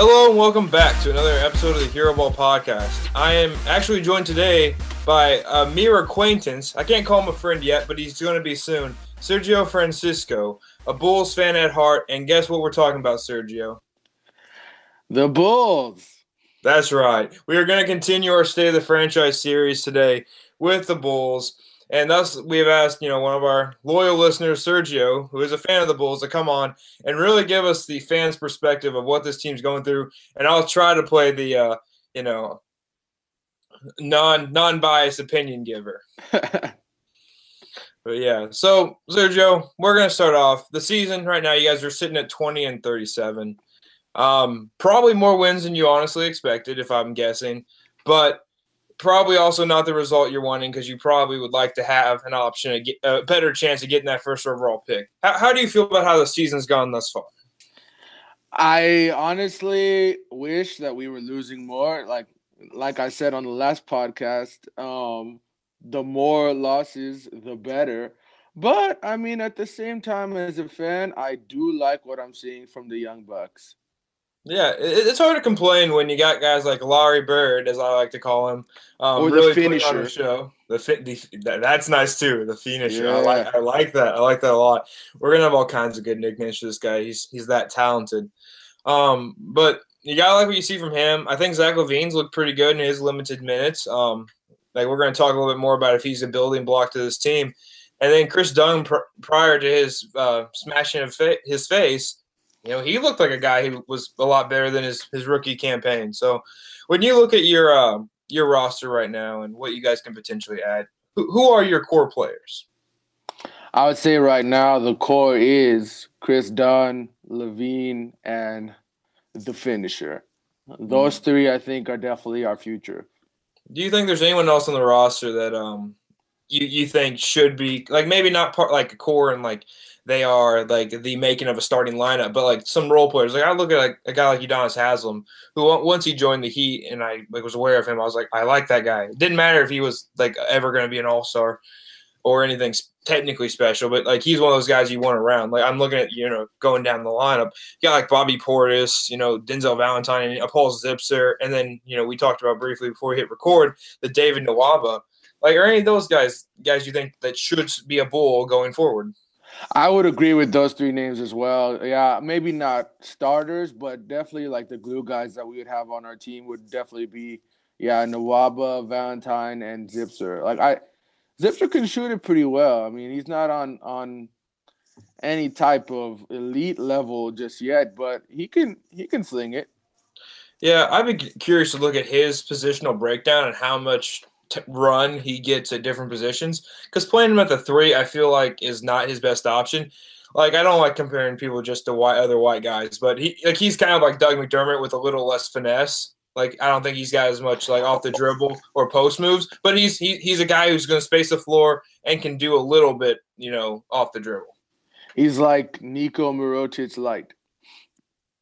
Hello and welcome back to another episode of the Hero Ball Podcast. I am actually joined today by a mere acquaintance. I can't call him a friend yet, but he's going to be soon. Sergio Francisco, a Bulls fan at heart, and guess what we're talking about, Sergio? The Bulls. That's right. We are going to continue our State of the Franchise series today with the Bulls. And thus, we have asked, you know, one of our loyal listeners, Sergio, who is a fan of the Bulls, to come on and really give us the fans' perspective of what this team's going through. And I'll try to play the, uh, you know, non non biased opinion giver. but yeah, so Sergio, we're gonna start off the season right now. You guys are sitting at twenty and thirty seven. Um, probably more wins than you honestly expected, if I'm guessing. But probably also not the result you're wanting because you probably would like to have an option, a, get, a better chance of getting that first overall pick. How, how do you feel about how the season's gone thus far? I honestly wish that we were losing more. Like like I said on the last podcast, um, the more losses, the better. But I mean, at the same time, as a fan, I do like what I'm seeing from the Young Bucks. Yeah, it's hard to complain when you got guys like Larry Bird, as I like to call him, um, or the really finisher. On the show. The, fit, the that's nice too. The finisher, yeah. I like. I like that. I like that a lot. We're gonna have all kinds of good nicknames for this guy. He's he's that talented. Um, but you gotta like what you see from him. I think Zach LaVine's looked pretty good in his limited minutes. Um, like we're gonna talk a little bit more about if he's a building block to this team. And then Kris Dunn, pr- prior to his uh, smashing of fa- his face, you know, he looked like a guy who was a lot better than his, his rookie campaign. So when you look at your uh, your roster right now and what you guys can potentially add, who, who are your core players? I would say right now the core is Kris Dunn, LaVine, and the finisher. Those mm-hmm. three, I think, are definitely our future. Do you think there's anyone else on the roster that um you you think should be like maybe not part like a core and like they are like the making of a starting lineup, but like some role players. Like I look at like a guy like Udonis Haslem, who once he joined the Heat and I like was aware of him, I was like, I like that guy. It didn't matter if he was like ever going to be an All Star or anything technically special, but like he's one of those guys you want around. Like I'm looking at you know going down the lineup, you got like Bobby Portis, you know Denzel Valentine, and Paul Zipser, and then you know we talked about briefly before we hit record the David Nwaba. Like are any of those guys guys you think that should be a bull going forward? I would agree with those three names as well. Yeah, maybe not starters, but definitely like the glue guys that we would have on our team would definitely be yeah, Nwaba, Valentine, and Zipser. Like I Zipser can shoot it pretty well. I mean, he's not on on any type of elite level just yet, but he can he can sling it. Yeah, I'd be curious to look at his positional breakdown and how much t- run he gets at different positions. Because playing him at the three, I feel like is not his best option. Like I don't like comparing people just to white other white guys, but he like he's kind of like Doug McDermott with a little less finesse. Like I don't think he's got as much like off the dribble or post moves, but he's he, he's a guy who's going to space the floor and can do a little bit, you know, off the dribble. He's like Niko Mirotic light.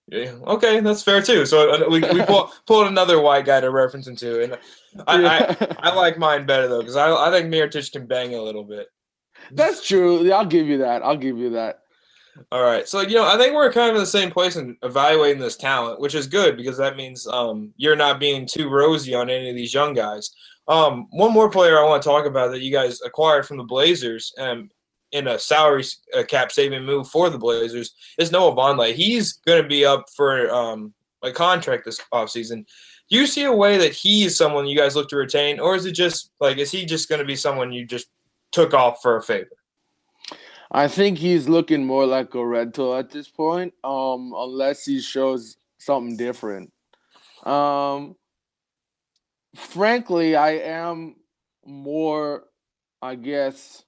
Yeah, okay, that's fair too. So uh, we, we pull, pulled another white guy to reference him to, and I, yeah. I, I, like mine better though because I, I think Mirotic can bang a little bit. That's true. I'll give you that. I'll give you that. All right, so you know I think we're kind of in the same place in evaluating this talent, which is good because that means um, you're not being too rosy on any of these young guys. Um, one more player I want to talk about that you guys acquired from the Blazers, um, in a salary cap saving move for the Blazers is Noah Vonleh. He's going to be up for um, a contract this offseason. Do you see a way that he is someone you guys look to retain, or is it just like is he just going to be someone you just took off for a favor? I think he's looking more like a rental at this point, um, unless he shows something different. Um, frankly, I am more, I guess,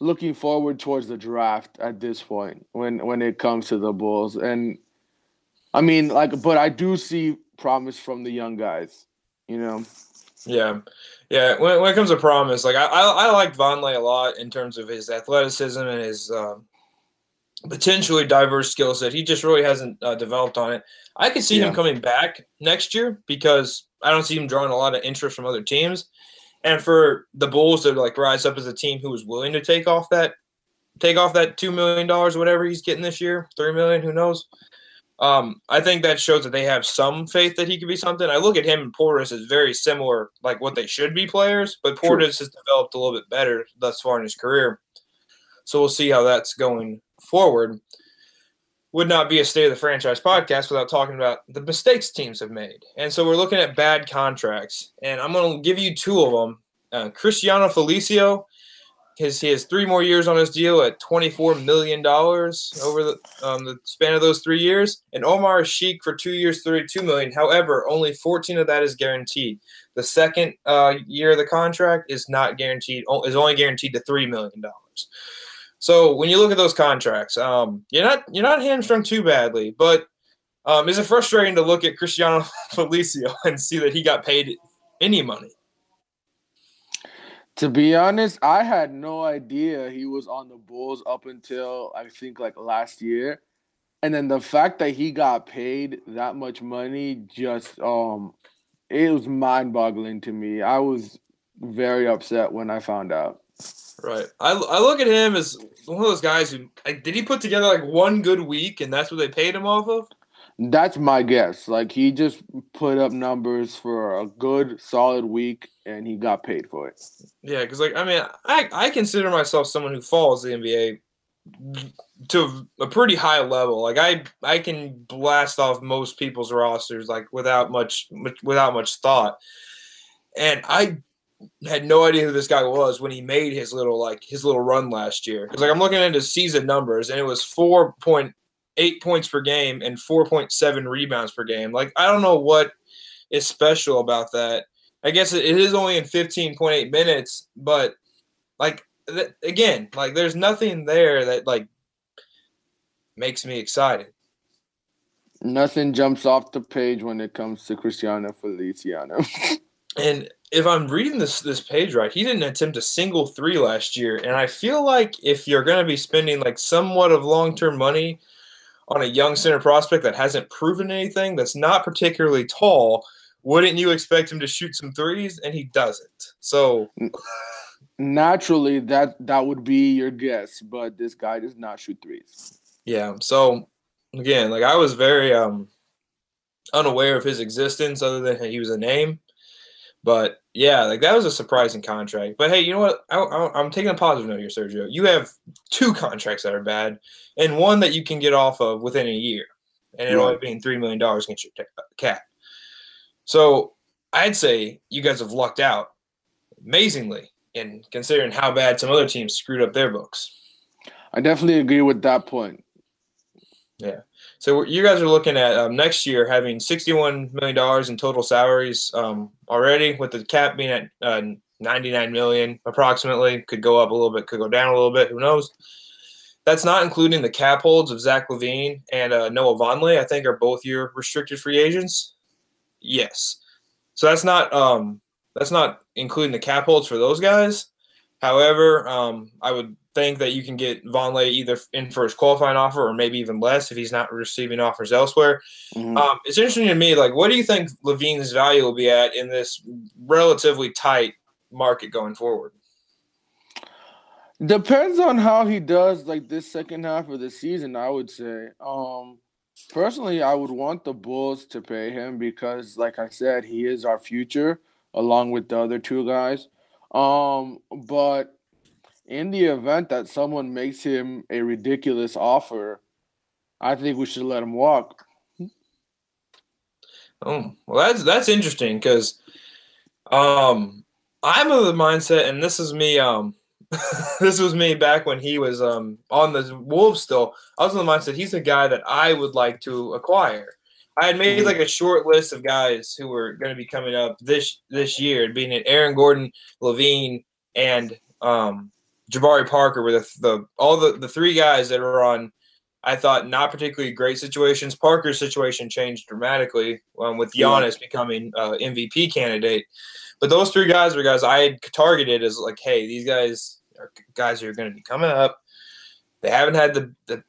looking forward towards the draft at this point when when it comes to the Bulls. And I mean, like, but I do see promise from the young guys. You know. Yeah, yeah. When, when it comes to promise, like I I, I like Vonleh a lot in terms of his athleticism and his um, potentially diverse skill set. He just really hasn't uh, developed on it. I could see yeah. him coming back next year because I don't see him drawing a lot of interest from other teams. And for the Bulls to like rise up as a team who was willing to take off that take off that two million dollars, whatever he's getting this year, three million, who knows? Um, I think that shows that they have some faith that he could be something. I look at him and Portis as very similar, like what they should be players, but Portis True. has developed a little bit better thus far in his career. So we'll see how that's going forward. Would not be a state of the franchise podcast without talking about the mistakes teams have made. And so we're looking at bad contracts, and I'm going to give you two of them. Uh, Cristiano Felicio his he has three more years on his deal at twenty four million dollars over the um, the span of those three years, and Omer Asik for two years, thirty two million. However, only fourteen of that is guaranteed. The second uh, year of the contract is not guaranteed; is only guaranteed to three million dollars. So when you look at those contracts, um, you're not you're not hamstrung too badly, but um, is it frustrating to look at Cristiano Felicio and see that he got paid any money? To be honest, I had no idea he was on the Bulls up until I think like last year. And then the fact that he got paid that much money just um it was mind-boggling to me. I was very upset when I found out. Right. I, I look at him as one of those guys who like, did he put together like one good week and that's what they paid him off of? That's my guess. Like he just put up numbers for a good solid week and he got paid for it. Yeah, because like I mean, I I consider myself someone who follows the NBA to a pretty high level. Like I I can blast off most people's rosters like without much without much thought. And I had no idea who this guy was when he made his little like his little run last year. Because like I'm looking at his season numbers and it was four point eight points per game and 4.7 rebounds per game. Like, I don't know what is special about that. I guess it is only in 15.8 minutes, but like, th- again, like, there's nothing there that like makes me excited. Nothing jumps off the page when it comes to Cristiano Feliciano. and if I'm reading this this page right, he didn't attempt a single three last year, and I feel like if you're going to be spending like somewhat of long term money on a young center prospect that hasn't proven anything, that's not particularly tall, wouldn't you expect him to shoot some threes? And he doesn't. So naturally, that that would be your guess, but this guy does not shoot threes. Yeah. So again, like I was very um unaware of his existence, other than he was a name. But yeah, like that was a surprising contract. But hey, you know what? I, am taking a positive note here, Sergio. You have two contracts that are bad, and one that you can get off of within a year, and it right. only being three million dollars against your uh, cap. So I'd say you guys have lucked out amazingly, in considering how bad some other teams screwed up their books. I definitely agree with that point. Yeah. So you guys are looking at um, next year having $61 million in total salaries um, already, with the cap being at uh, 99 million approximately. Could go up a little bit, could go down a little bit. Who knows? That's not including the cap holds of Zach LaVine and uh, Noah Vonleh. I think are both your restricted free agents. Yes. So that's not um, that's not including the cap holds for those guys. However, um, I would think that you can get Vonleh either in for his qualifying offer or maybe even less if he's not receiving offers elsewhere. Mm-hmm. Um, it's interesting to me, like, what do you think LaVine's value will be at in this relatively tight market going forward? Depends on how he does, like this second half of the season. I would say, um, personally, I would want the Bulls to pay him because, like I said, he is our future along with the other two guys. Um, but in the event that someone makes him a ridiculous offer, I think we should let him walk. Oh, well, that's that's interesting because um, I'm of the mindset, and this is me. Um, this was me back when he was um, on the Wolves. Still, I was in the mindset he's a guy that I would like to acquire. I had made like a short list of guys who were going to be coming up this this year, being it Aaron Gordon, LaVine, and um, Jabari Parker were the, the all the, the three guys that were on. I thought not particularly great situations. Parker's situation changed dramatically um, with Giannis yeah. becoming uh, MVP candidate. But those three guys were guys I had targeted as like, hey, these guys are guys who are going to be coming up. They haven't had the, the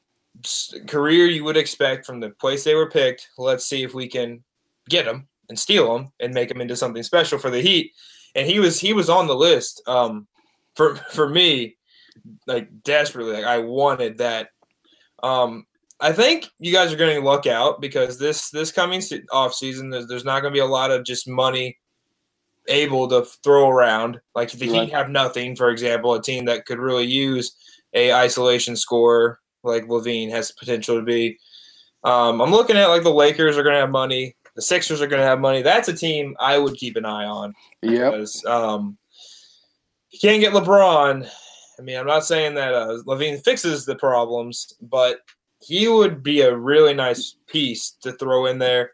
career you would expect from the place they were picked. Let's see if we can get them and steal them and make them into something special for the Heat. And he was he was on the list. Um, for for me, like desperately, like I wanted that. Um, I think you guys are going to luck out because this this coming off season, there's, there's not going to be a lot of just money able to throw around. Like if the right. Heat have nothing, for example, a team that could really use a isolation score like LaVine has potential to be. Um, I'm looking at like the Lakers are going to have money. The Sixers are going to have money. That's a team I would keep an eye on. Yeah. Um, you can't get LeBron. I mean, I'm not saying that uh, LaVine fixes the problems, but he would be a really nice piece to throw in there.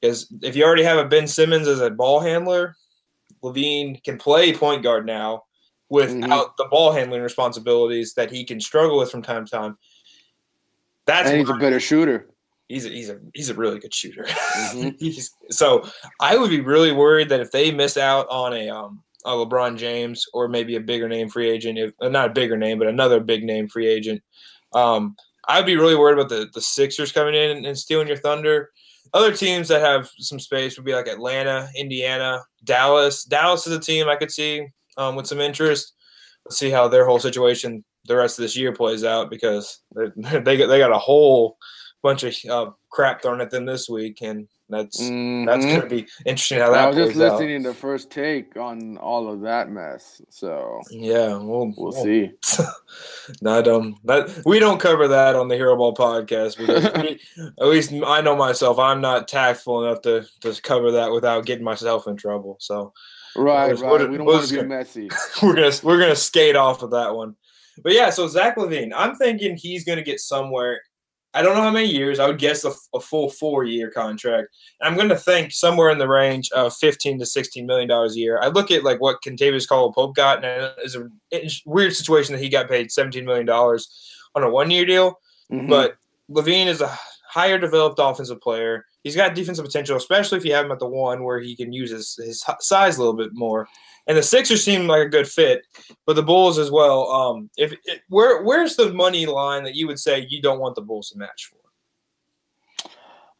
Because if you already have a Ben Simmons as a ball handler, LaVine can play point guard now without mm-hmm. the ball handling responsibilities that he can struggle with from time to time. That's and he's a better shooter. He's a, he's a he's a really good shooter. Mm-hmm. so I would be really worried that if they miss out on a um a LeBron James or maybe a bigger name free agent, if uh, not a bigger name, but another big name free agent, um, I'd be really worried about the the Sixers coming in and, stealing your thunder. Other teams that have some space would be like Atlanta, Indiana, Dallas. Dallas is a team I could see um, with some interest. Let's see how their whole situation the rest of this year plays out because they got they got a whole bunch of uh, crap thrown at them this week, and that's mm-hmm. that's going to be interesting how that. I was just listening out. to first take on all of that mess, so yeah, we'll we'll, we'll see. not um, that we don't cover that on the Hero Ball podcast because we, at least I know myself, I'm not tactful enough to to cover that without getting myself in trouble. So. Right, right. we don't want to be messy. We're gonna we're gonna skate off of that one. But yeah, so Zach LaVine, I'm thinking he's going to get somewhere. I don't know how many years. I would guess a, a full four year contract. I'm going to think somewhere in the range of 15 to 16 million dollars a year. I look at like what Kentavious Caldwell Pope got, and it's a, weird situation that he got paid 17 million dollars on a one year deal. Mm-hmm. But LaVine is a higher developed offensive player. He's got defensive potential, especially if you have him at the one where he can use his, his size a little bit more and the Sixers seem like a good fit, but the Bulls as well. Um, if it, where where's the money line that you would say you don't want the Bulls to match for?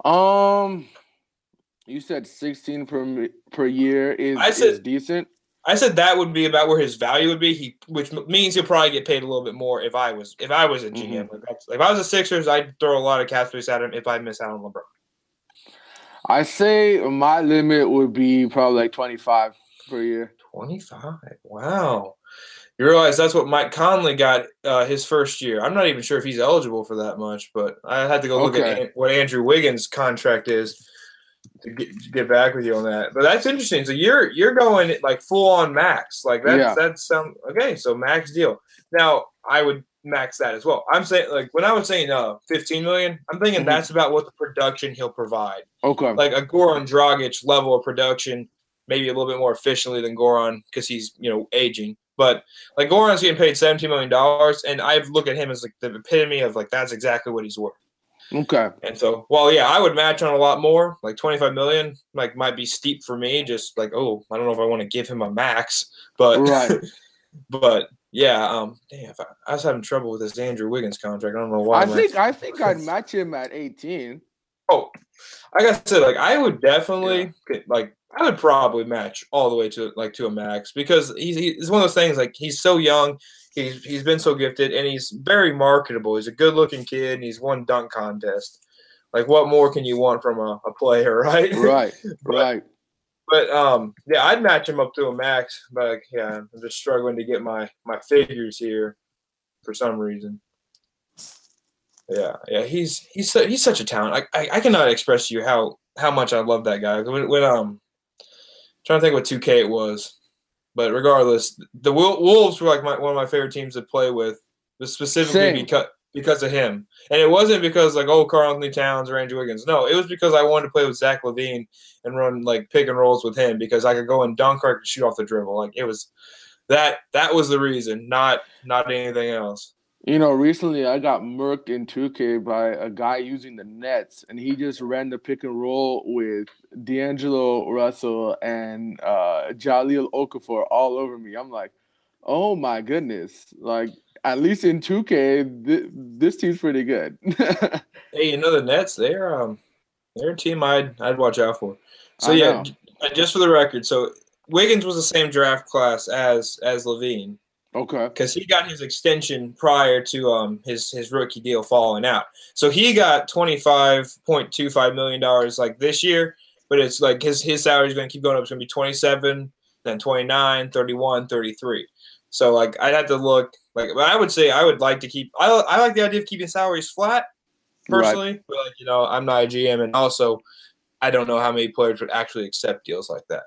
Um, you said sixteen per per year is, I said, is decent. I said that would be about where his value would be. He, which means he'll probably get paid a little bit more if I was if I was a GM. Mm-hmm. Like if I was a Sixers, I'd throw a lot of cap space at him if I miss out on LeBron. I say my limit would be probably like twenty five per year. 25. Wow. You realize that's what Mike Conley got uh, his first year. I'm not even sure if he's eligible for that much, but I had to go look okay. at what Andrew Wiggins' contract is to get, to get, back with you on that. But that's interesting. So you're you're going like full on max, like that's yeah. that's um okay. So max deal. Now I would max that as well. I'm saying like when I was saying uh 15 million, I'm thinking mm-hmm. that's about what the production he'll provide. Okay, like a Goran Dragic level of production maybe a little bit more efficiently than Goran because he's you know aging. But like Goran's getting paid seventeen million dollars, and I look at him as like the epitome of like that's exactly what he's worth. Okay. And so, well, yeah, I would match on a lot more. Like twenty five million, like might be steep for me. Just like, oh, I don't know if I want to give him a max, but right. but yeah, um, damn, I, I, was having trouble with this Andrew Wiggins contract. I don't know why. I think I think I'd match him at eighteen. Oh, like I said, like I would definitely yeah. like I would probably match all the way to like to a max because he's he's one of those things like he's so young, he's he's been so gifted, and he's very marketable. He's a good looking kid, and he's won dunk contest. Like, what more can you want from a, a player, right? Right, but, right. But um, yeah, I'd match him up to a max. But like, yeah, I'm just struggling to get my my figures here for some reason. Yeah, yeah, he's he's he's such a talent. I, I, I cannot express to you how how much I love that guy. When, when um trying to think what 2K it was, but regardless, the Wolves were like my, one of my favorite teams to play with, specifically Same. because because of him. And it wasn't because like oh Karl-Anthony Towns or Andrew Wiggins. No, it was because I wanted to play with Zach LaVine and run like pick and rolls with him because I could go and dunk or shoot off the dribble. Like it was that that was the reason, not not anything else. You know, recently I got murked in 2K by a guy using the Nets, and he just ran the pick and roll with D'Angelo Russell and uh, Jahlil Okafor all over me. I'm like, oh my goodness! Like at least in 2K, th- this team's pretty good. hey, you know the Nets? They're um, they're a team I'd I'd watch out for. So I yeah, know. just for the record, so Wiggins was the same draft class as as LaVine Okay. Because he got his extension prior to um his his rookie deal falling out. So he got twenty five point two five million dollars like this year, but it's like his his salary is going to keep going up. It's going to be twenty seven, then 29, 31, 33. So like I'd have to look like but I would say I would like to keep I I like the idea of keeping salaries flat personally, right. but like you know I'm not a GM and also I don't know how many players would actually accept deals like that.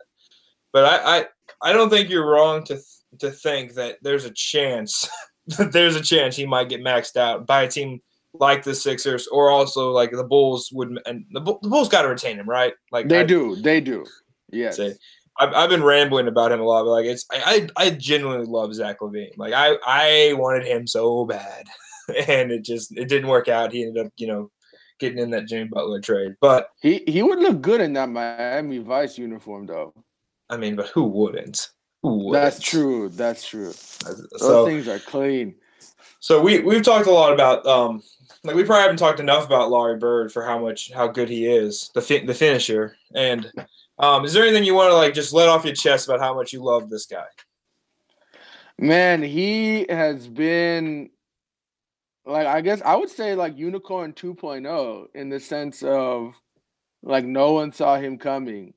But I I, I don't think you're wrong to to think that there's a chance that there's a chance he might get maxed out by a team like the Sixers or also like the Bulls would and the, the Bulls got to retain him, right? Like they I, do, they do. Yes. Say, I've, I've been rambling about him a lot, but like it's I, I, I genuinely love Zach LaVine. Like I I wanted him so bad, and it just it didn't work out. He ended up you know getting in that Jimmy Butler trade, but he he would look good in that Miami Vice uniform though. I mean, but who wouldn't? That's true. That's true. Those so, things are clean. So we we've talked a lot about um like we probably haven't talked enough about Larry Bird for how much how good he is the fi- the finisher and um, is there anything you want to like just let off your chest about how much you love this guy? Man, he has been like I guess I would say like unicorn 2.0 in the sense of like no one saw him coming.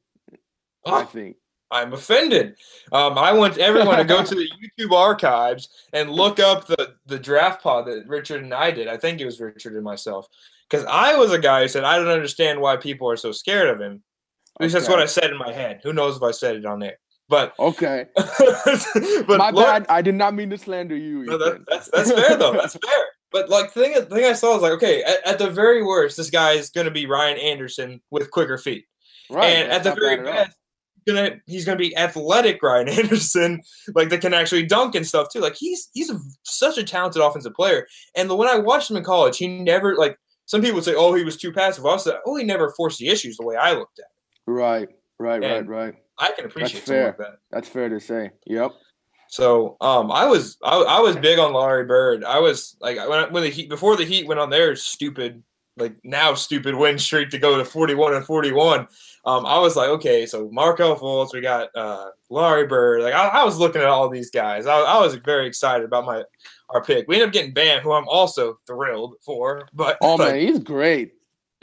Oh, I think. I'm offended. Um, I want everyone to go to the YouTube archives and look up the the draft pod that Richard and I did. I think it was Richard and myself, because I was a guy who said I don't understand why people are so scared of him. At least okay. that's what I said in my head. Who knows if I said it on there? But okay. but my Lord, bad. I did not mean to slander you. No, that, that's that's fair though. That's fair. But like the thing, the thing I saw was like, okay, at, at the very worst, this guy is going to be Ryan Anderson with quicker feet. Right. And at the very best, gonna he's gonna be athletic Ryan Anderson, like that can actually dunk and stuff too. Like he's he's a, such a talented offensive player. And the, when I watched him in college, he never like some people would say, oh, he was too passive. I said, oh, he never forced the issues the way I looked at. It. Right, right, and right, right. I can appreciate That's fair. Like that. That's fair to say. Yep. So um, I was I, I was big on Larry Bird. I was like when when the Heat before the Heat went on their stupid like now stupid win streak to go to 41 and 41. Um, I was like, okay, so Markelle Fultz, we got uh, Larry Bird. Like I, I, was looking at all these guys. I, I, was very excited about my our pick. We ended up getting Bam, who I'm also thrilled for. But oh but, man, he's great.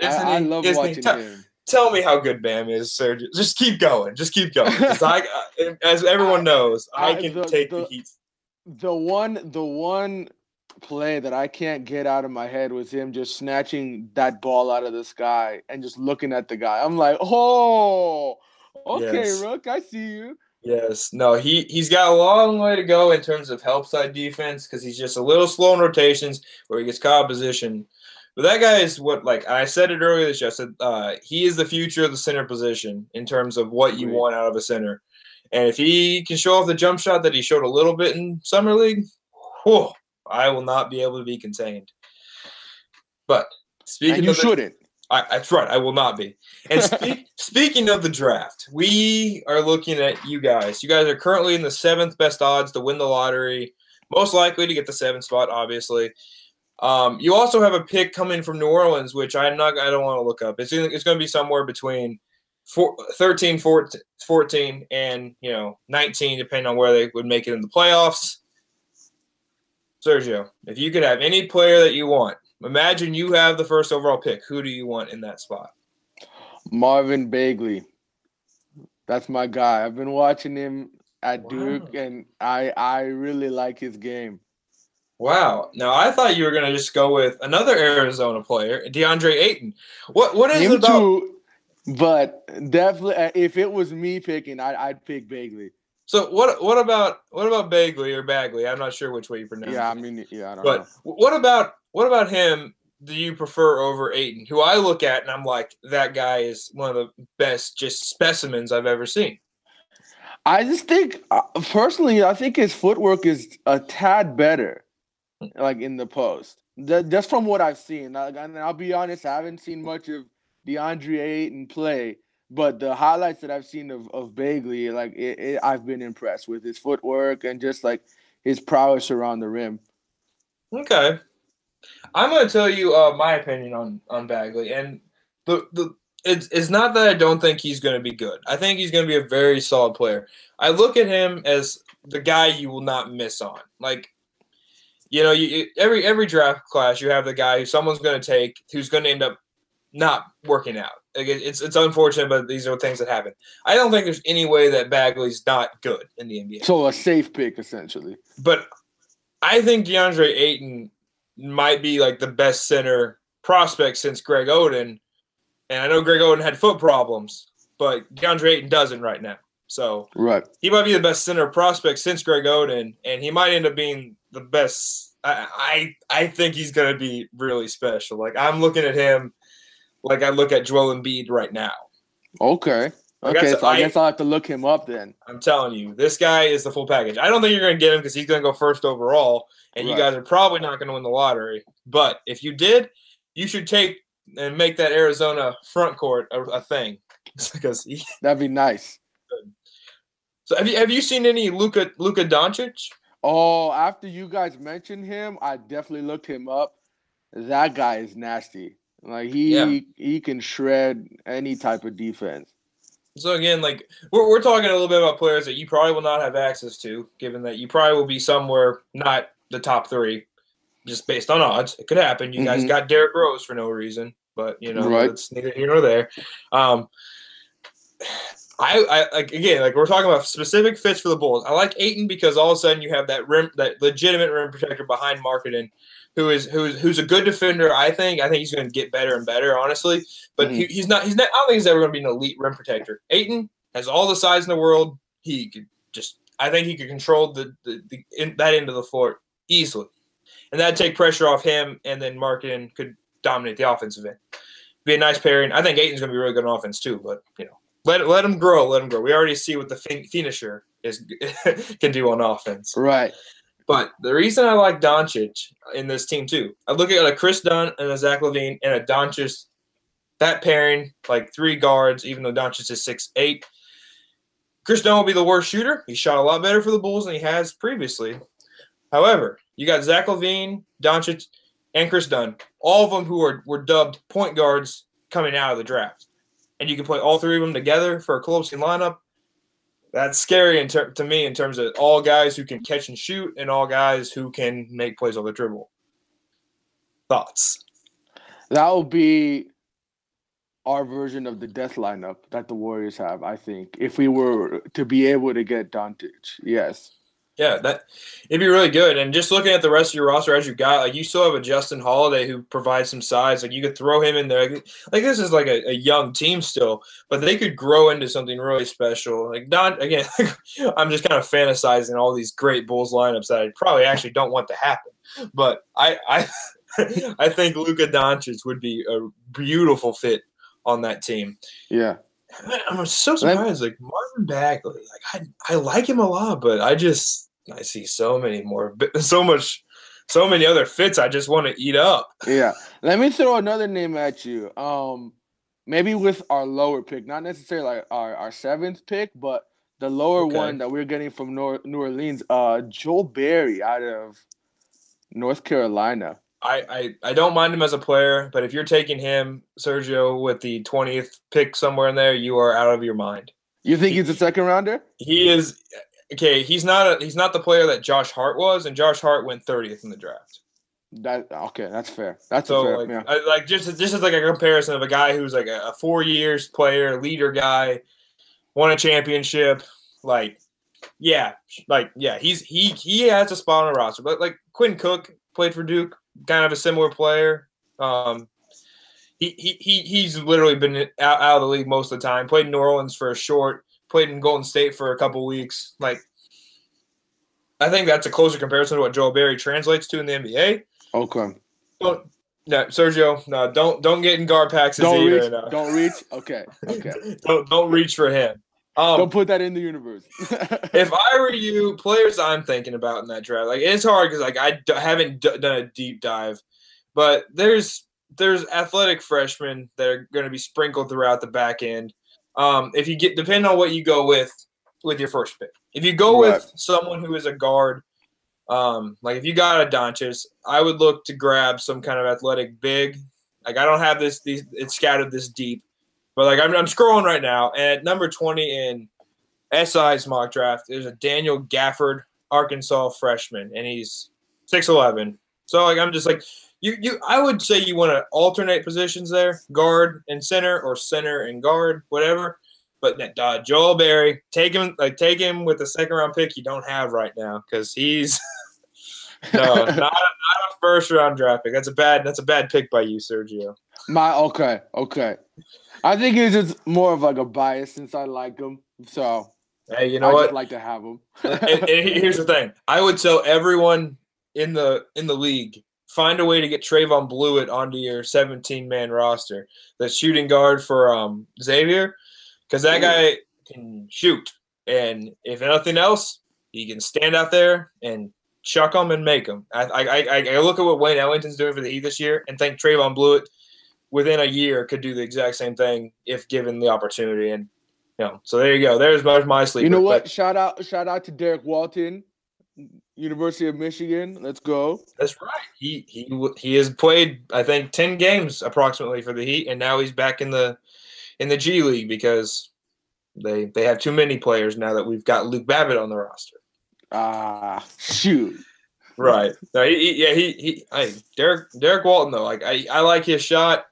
I, I, love watching him tell me how good Bam is, sir. Just keep going. Just keep going. I, as everyone knows, I can the, take the, the heat. The one, the one play that I can't get out of my head was him just snatching that ball out of the sky and just looking at the guy. I'm like, oh, okay, yes. Rook, I see you. Yes, no, he he's got a long way to go in terms of help side defense because he's just a little slow in rotations where he gets caught position. But that guy is what like I said it earlier this year. I said uh, he is the future of the center position in terms of what you want out of a center. And if he can show off the jump shot that he showed a little bit in summer league, whew, I will not be able to be contained. But speaking, and you of the, shouldn't. I, that's right. I will not be. And speak, speaking of the draft, we are looking at you guys. You guys are currently in the seventh best odds to win the lottery. Most likely to get the seventh spot, obviously. Um, you also have a pick coming from New Orleans, which I'm not. I don't want to look up. It's it's going to be somewhere between four, 13, 14, 14, and you know 19, depending on where they would make it in the playoffs. Sergio, if you could have any player that you want, imagine you have the first overall pick. Who do you want in that spot? Marvin Bagley. That's my guy. I've been watching him at wow. Duke, and I I really like his game. Wow. Now I thought you were gonna just go with another Arizona player, DeAndre Ayton. What what is Him it about? Too, but definitely, uh, if it was me picking, I'd, I'd pick Bagley. So what what about what about Bagley or Bagley? I'm not sure which way you pronounce. Yeah, I mean, yeah, I don't but know. what about what about him? Do you prefer over Ayton, who I look at and I'm like, that guy is one of the best just specimens I've ever seen. I just think, uh, personally, I think his footwork is a tad better like in the post. That, just from what I've seen. And I'll be honest, I haven't seen much of DeAndre Ayton play, but the highlights that I've seen of, of Bagley, like it, it, I've been impressed with his footwork and just like his prowess around the rim. Okay, I'm going to tell you uh, my opinion on on Bagley, and the the it's it's not that I don't think he's going to be good. I think he's going to be a very solid player. I look at him as the guy you will not miss on. Like, you know, you, every every draft class you have the guy who someone's going to take who's going to end up not working out. Like, it's it's unfortunate, but these are things that happen. I don't think there's any way that Bagley's not good in the NBA. So a safe pick essentially. But I think DeAndre Ayton might be like the best center prospect since Greg Oden. And I know Greg Oden had foot problems, but DeAndre Ayton doesn't right now. So right, he might be the best center prospect since Greg Oden, and he might end up being the best. I I, I think he's going to be really special. Like I'm looking at him, like I look at Joel Embiid right now. Okay. Okay, so I, I guess I'll have to look him up then. I'm telling you, this guy is the full package. I don't think you're going to get him because he's going to go first overall, and right. you guys are probably not going to win the lottery. But if you did, you should take and make that Arizona front court a, a thing because he, that'd be nice. So have you have you seen any Luka Luka Doncic? Oh, after you guys mentioned him, I definitely looked him up. That guy is nasty. Like he yeah. he can shred any type of defense. So again, like we're we're talking a little bit about players that you probably will not have access to, given that you probably will be somewhere not the top three, just based on odds. It could happen. You mm-hmm. guys got Derrick Rose for no reason, but you know right. it's neither here nor there. Um, I, I like again, like we're talking about specific fits for the Bulls. I like Ayton because all of a sudden you have that rim, that legitimate rim protector behind Markkanen, who is who's who's a good defender. I think. I think he's going to get better and better, honestly. But mm-hmm. he, he's not. He's not. I don't think he's ever going to be an elite rim protector. Ayton has all the size in the world. He could just. I think he could control the the, the in, that end of the floor easily, and that'd take pressure off him. And then Markkanen could dominate the offensive end. Be a nice pairing. I think Ayton's going to be really good on offense too. But you know let let him grow. Let him grow. We already see what the fin- finisher is can do on offense. Right. But the reason I like Doncic in this team too, I look at a Kris Dunn and a Zach LaVine and a Doncic. That pairing, like three guards, even though Doncic is six eight. Kris Dunn will be the worst shooter. He shot a lot better for the Bulls than he has previously. However, you got Zach LaVine, Doncic, and Kris Dunn, all of them who are were dubbed point guards coming out of the draft and you can play all three of them together for a closing lineup, that's scary in ter- to me in terms of all guys who can catch and shoot and all guys who can make plays on the dribble. Thoughts? That will be our version of the death lineup that the Warriors have, I think, if we were to be able to get Doncic. Yes. Yeah, that it'd be really good. And just looking at the rest of your roster as you got, like you still have a Justin Holiday who provides some size. Like you could throw him in there. Like this is like a, a young team still, but they could grow into something really special. Like not again, I'm just kind of fantasizing all these great Bulls lineups that I probably actually don't want to happen. But I I I think Luka Doncic would be a beautiful fit on that team. Yeah. I'm so surprised. Like Marvin Bagley, like I, I like him a lot, but I just I see so many more, so much, so many other fits. I just want to eat up. Yeah. Let me throw another name at you. Um, maybe with our lower pick, not necessarily like our, our seventh pick, but the lower okay. one that we're getting from North, New Orleans. Uh, Joel Berry out of North Carolina. I, I, I don't mind him as a player, but if you're taking him, Sergio, with the 20th pick somewhere in there, you are out of your mind. You think he's a second rounder? He is okay. He's not a, he's not the player that Josh Hart was, and Josh Hart went 30th in the draft. That okay, that's fair. That's so fair, like, yeah. I, like just this is like a comparison of a guy who's like a, a four years player, leader guy, won a championship. Like, yeah, like yeah, he's he he has a spot on the roster, but like Quinn Cook played for Duke, kind of a similar player. Um, he, he, he he's literally been out, out of the league most of the time. Played in New Orleans for a short, played in Golden State for a couple weeks. Like, I think that's a closer comparison to what Joel Berry translates to in the NBA. Okay. Don't, no, Sergio, no, don't don't get in GarPax's don't either. Reach, no. Don't reach. Okay. Okay. don't don't reach for him. Um, Don't put that in the universe. if I were you, players I'm thinking about in that draft, like it's hard because like I d- haven't d- done a deep dive, but there's there's athletic freshmen that are going to be sprinkled throughout the back end. Um, if you get depending on what you go with with your first pick, if you go right. with someone who is a guard, um, like if you got a Doncic, I would look to grab some kind of athletic big. Like I don't have this these it's scattered this deep but like I'm, I'm scrolling right now, and at number 20 in SI's mock draft. There's a Daniel Gafford, Arkansas freshman, and he's six eleven. So like I'm just like you you I would say you want to alternate positions there, guard and center, or center and guard, whatever. But uh, Joel Berry, take him like take him with the second round pick you don't have right now because he's no not a, not a first round draft pick. That's a bad that's a bad pick by you, Sergio. My okay, okay. I think it's just more of like a bias since I like him. So hey, you know I what? just like to have him. and, and here's the thing: I would tell everyone in the in the league find a way to get Trevon Bluiett onto your 17 man roster. The shooting guard for um, Xavier, because that guy can shoot, and if nothing else, he can stand out there and chuck them and make them. I I, I, look at what Wayne Ellington's doing for the Heat this year, and think Trevon Bluiett within a year could do the exact same thing if given the opportunity. And you know, so there you go. There's my, my sleeper. You know what? But shout out, shout out to Derrick Walton, University of Michigan. Let's go. that's right. He he he has played I think ten games approximately for the Heat, and now he's back in the in the G League because they they have too many players now that we've got Luke Babbitt on the roster. Ah, shoot. Right. No, he, he- yeah, he he I, Derrick Derrick Walton though, like I, I like his shot.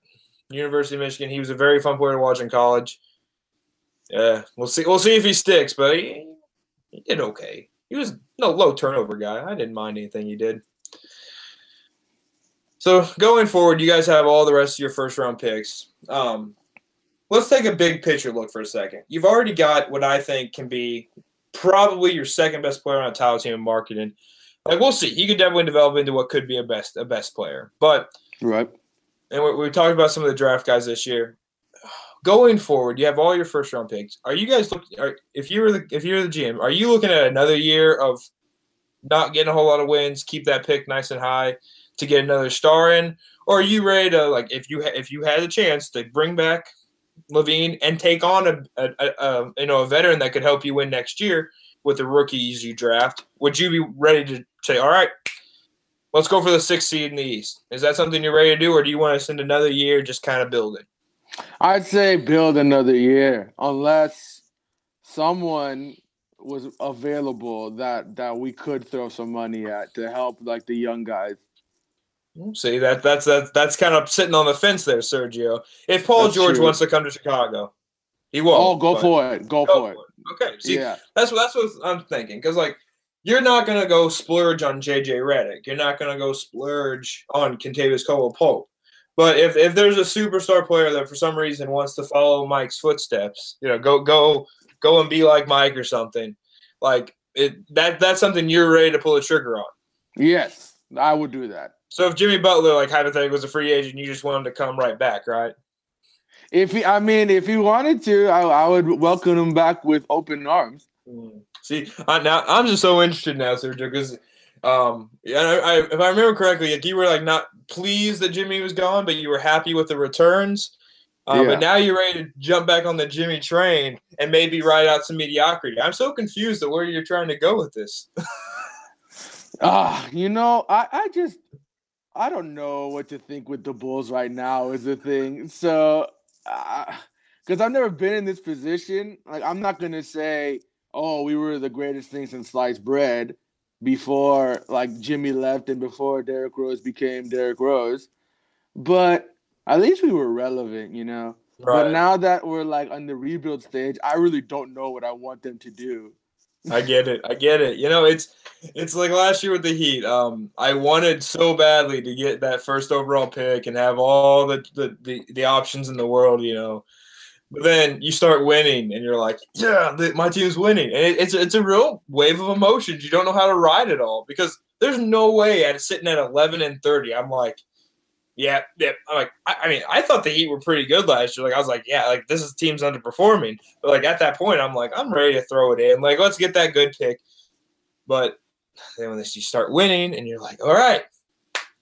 University of Michigan. He was a very fun player to watch in college. Yeah, we'll see. We'll see if he sticks, but he, he did okay. He was no low turnover guy. I didn't mind anything he did. So going forward, you guys have all the rest of your first round picks. Um, let's take a big picture look for a second. You've already got what I think can be probably your second best player on a title team in Markkanen. Like we'll see. He could definitely develop into what could be a best a best player. But Right. and we, we talked about some of the draft guys this year. Going forward, you have all your first round picks. Are you guys looking? Are, if you were the if you're the GM, are you looking at another year of not getting a whole lot of wins, keep that pick nice and high to get another star in, or are you ready to like if you ha- if you had a chance to bring back LaVine and take on a, a, a, a you know a veteran that could help you win next year with the rookies you draft? Would you be ready to say, all right, let's go for the sixth seed in the East? Is that something you're ready to do, or do you want to spend another year just kind of building? I'd say build another year unless someone was available that that we could throw some money at to help like the young guys. Mm, see that that's that's that's kind of sitting on the fence there, Sergio. If Paul That's George true. wants to come to Chicago, he won't. oh, go for it. Go, go for it. Okay, see, yeah. that's what that's what I'm thinking. Because like, you're not gonna go splurge on JJ Redick. You're not gonna go splurge on Kentavious Caldwell Pope. But if, if there's a superstar player that for some reason wants to follow Mike's footsteps, you know, go go go and be like Mike or something, like it that that's something you're ready to pull the trigger on. Yes, I would do that. So if Jimmy Butler, like hypothetically, was a free agent, you just want him to come right back, right? If he, I mean, if he wanted to, I, I would welcome him back with open arms. Mm. See, I, now I'm just so interested now, Sergio, because um, yeah, I, I, if I remember correctly, like you were like not pleased that Jimmy was gone, but you were happy with the returns. Uh, Yeah. But now you're ready to jump back on the Jimmy train and maybe ride out some mediocrity. I'm so confused at where you're trying to go with this. Ah, you know, I, I just, I don't know what to think with the Bulls right now is the thing. So, because I've never been in this position, like I'm not gonna say, oh, we were the greatest thing since sliced bread before like Jimmy left and before Derrick Rose became Derrick Rose, but at least we were relevant, you know. But now that we're like on the rebuild stage, I really don't know what I want them to do. I get it. I get it. You know, it's it's like last year with the Heat. Um, I wanted so badly to get that first overall pick and have all the the, the, the options in the world, you know. But then you start winning, and you're like, "Yeah, the, my team's winning," and it, it's it's a real wave of emotions. You don't know how to ride it all because there's no way at sitting at 11 and 30. I'm like, yeah, yeah. I'm like, I, I mean, I thought the Heat were pretty good last year. Like, I was like, yeah, like this is team's underperforming. But like at that point, I'm like, I'm ready to throw it in. Like, let's get that good pick. But then when you start winning, and you're like, all right,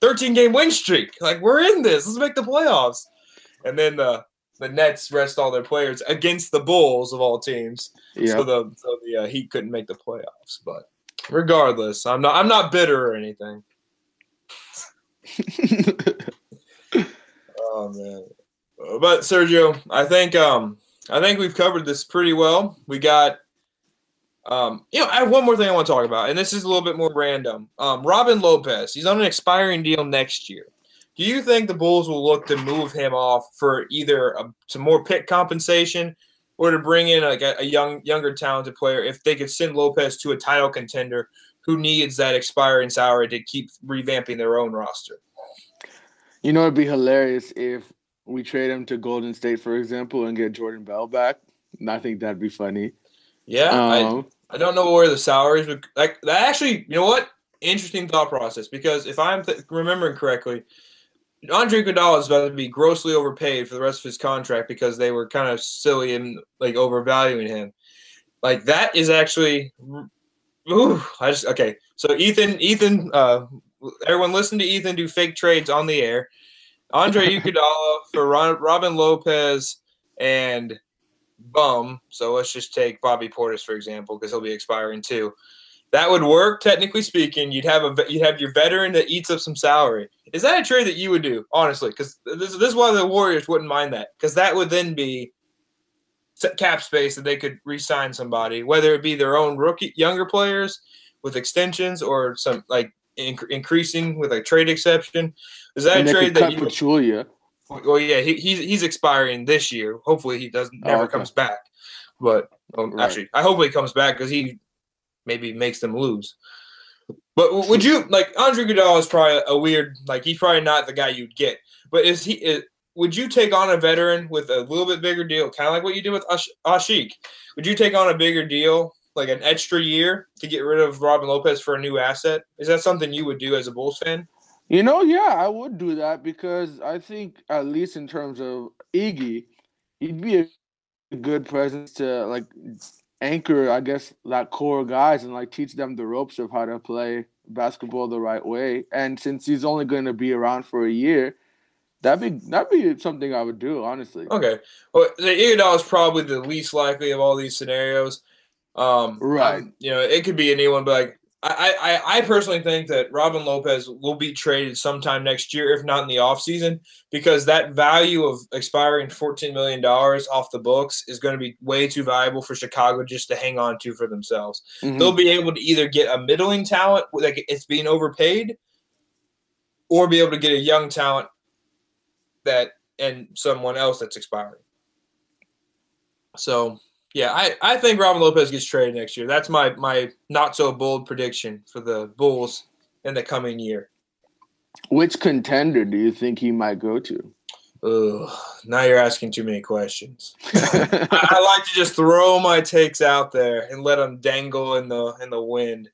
13 game win streak. Like, we're in this. Let's make the playoffs. And then the the Nets rest all their players against the Bulls of all teams. So Yeah. the so the uh, Heat couldn't make the playoffs. But regardless, I'm not I'm not bitter or anything. Oh man. But Sergio, I think um I think we've covered this pretty well. We got Um, you know, I have one more thing I want to talk about, and this is a little bit more random. Um, Robin Lopez, he's on an expiring deal next year. Do you think the Bulls will look to move him off for either a, some more pick compensation or to bring in like a, a young, younger, talented player if they could send Lopez to a title contender who needs that expiring salary to keep revamping their own roster? You know, it'd be hilarious if we trade him to Golden State, for example, and get Jordan Bell back. I think that'd be funny. Yeah, um, I, I don't know where the salaries would like that. Actually, you know what? Interesting thought process because if I'm th- remembering correctly, Andre Iguodala is about to be grossly overpaid for the rest of his contract because they were kind of silly and like overvaluing him. Like that is actually, ooh, I just okay. So Ethan, Ethan, uh, everyone listen to Ethan do fake trades on the air. Andre Iguodala for Robin Lopez and Bum. So let's just take Bobby Portis for example because he'll be expiring too. That would work technically speaking. You'd have a you'd have your veteran that eats up some salary. Is that a trade that you would do honestly? Because this, this is why the Warriors wouldn't mind that because that would then be cap space that they could re-sign somebody, whether it be their own rookie younger players with extensions or some like inc- increasing with a trade exception. Is that and a trade that you? Pachulia. Well, yeah, he, he's he's expiring this year. Hopefully, he doesn't oh, never oh, okay. comes back. But well, right. actually, I hope he comes back because he maybe makes them lose. But would you like Andre Iguodala is probably a weird like he's probably not the guy you'd get. But is he? Is, would you take on a veteran with a little bit bigger deal, kind of like what you did with Ash- Asik? Would you take on a bigger deal, like an extra year, to get rid of Robin Lopez for a new asset? Is that something you would do as a Bulls fan? You know, yeah, I would do that because I think at least in terms of Iggy, he'd be a good presence to like anchor, I guess, that core guys and like teach them the ropes of how to play basketball the right way. And since he's only going to be around for a year, that'd be that'd be something I would do, honestly. Okay, well, the Iguodala is probably the least likely of all these scenarios. Um, right. Um, you know, it could be anyone, but like I, I, I personally think that Robin Lopez will be traded sometime next year, if not in the offseason, because that value of expiring $14 million off the books is going to be way too valuable for Chicago just to hang on to for themselves. Mm-hmm. They'll be able to either get a middling talent like it's being overpaid or be able to get a young talent that and someone else that's expiring. So yeah, I, I think Robin Lopez gets traded next year. That's my my not so bold prediction for the Bulls in the coming year. Which contender do you think he might go to? Ugh, now you're asking too many questions. I, I, like to just throw my takes out there and let them dangle in the in the wind.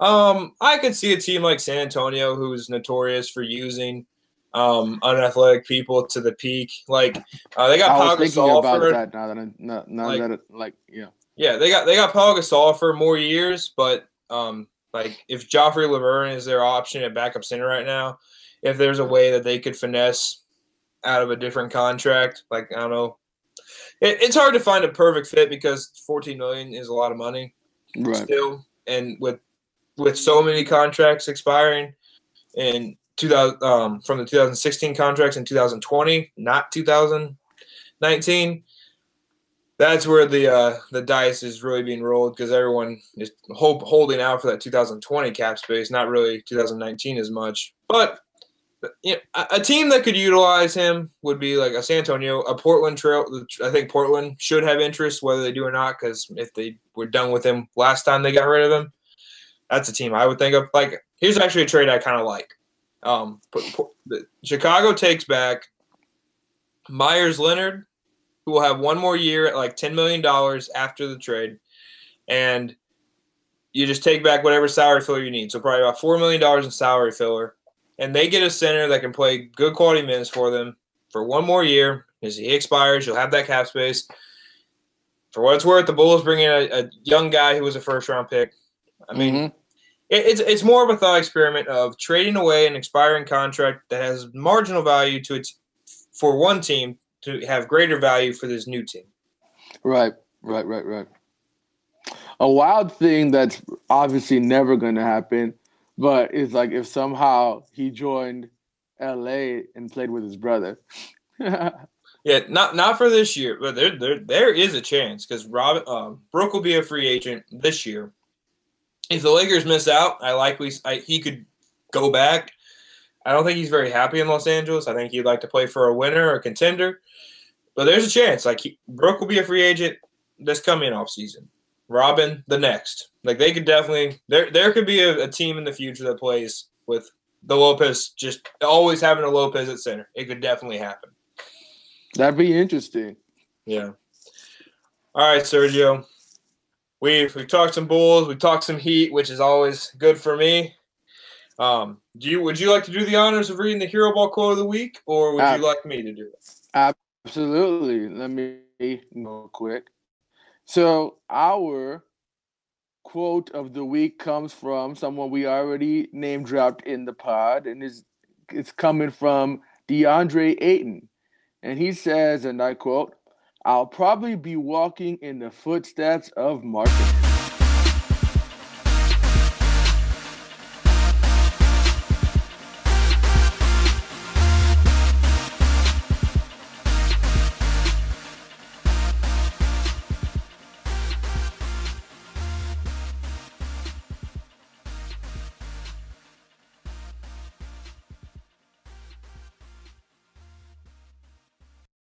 Um, I could see a team like San Antonio, who's notorious for using um, unathletic people to the peak. Like uh, they got I Pau Gasol for that now that I, now, now like, that it, like yeah yeah they got they got Pau Gasol for more years, but um, like if Joffrey Lauvergne is their option at backup center right now, if there's a way that they could finesse out of a different contract, like I don't know, it, it's hard to find a perfect fit because 14 million is a lot of money right. still, and with with so many contracts expiring and 2000 um, from the 2016 contracts in 2020, not 2019. That's where the uh, the dice is really being rolled because everyone is hope, holding out for that 2020 cap space, not really 2019 as much. But you know, a, a team that could utilize him would be like a San Antonio, a Portland Trail. I think Portland should have interest, whether they do or not, because if they were done with him last time they got rid of him, that's a team I would think of. Like, here's actually a trade I kind of like. Um, Chicago takes back Meyers Leonard, who will have one more year at like $10 million after the trade. And you just take back whatever salary filler you need. So probably about $4 million in salary filler. And they get a center that can play good quality minutes for them for one more year. As he expires, you'll have that cap space. For what it's worth, the Bulls bring in a, a young guy who was a first round pick. I mean, mm-hmm it's it's more of a thought experiment of trading away an expiring contract that has marginal value to its for one team to have greater value for this new team. Right, right, right, right. A wild thing that's obviously never going to happen, but it's like if somehow he joined L.A. and played with his brother. Yeah, not not for this year, but there there there is a chance because Rob um, Brook will be a free agent this year. If the Lakers miss out, I likely I, he could go back. I don't think he's very happy in Los Angeles. I think he'd like to play for a winner or a contender. But there's a chance. Like he, Brook will be a free agent this coming off season. Robin the next. Like they could definitely there there could be a, a team in the future that plays with the Lopez just always having a Lopez at center. It could definitely happen. That'd be interesting. Yeah. All right, Sergio. We've we've talked some Bulls, we've talked some Heat, which is always good for me. Um, do you would you like to do the honors of reading the Hero Ball quote of the week, or would uh, you like me to do it? Absolutely. Let me go quick. So our quote of the week comes from someone we already name dropped in the pod, and is it's coming from DeAndre Ayton. And he says, and I quote, I'll probably be walking in the footsteps of Marcus.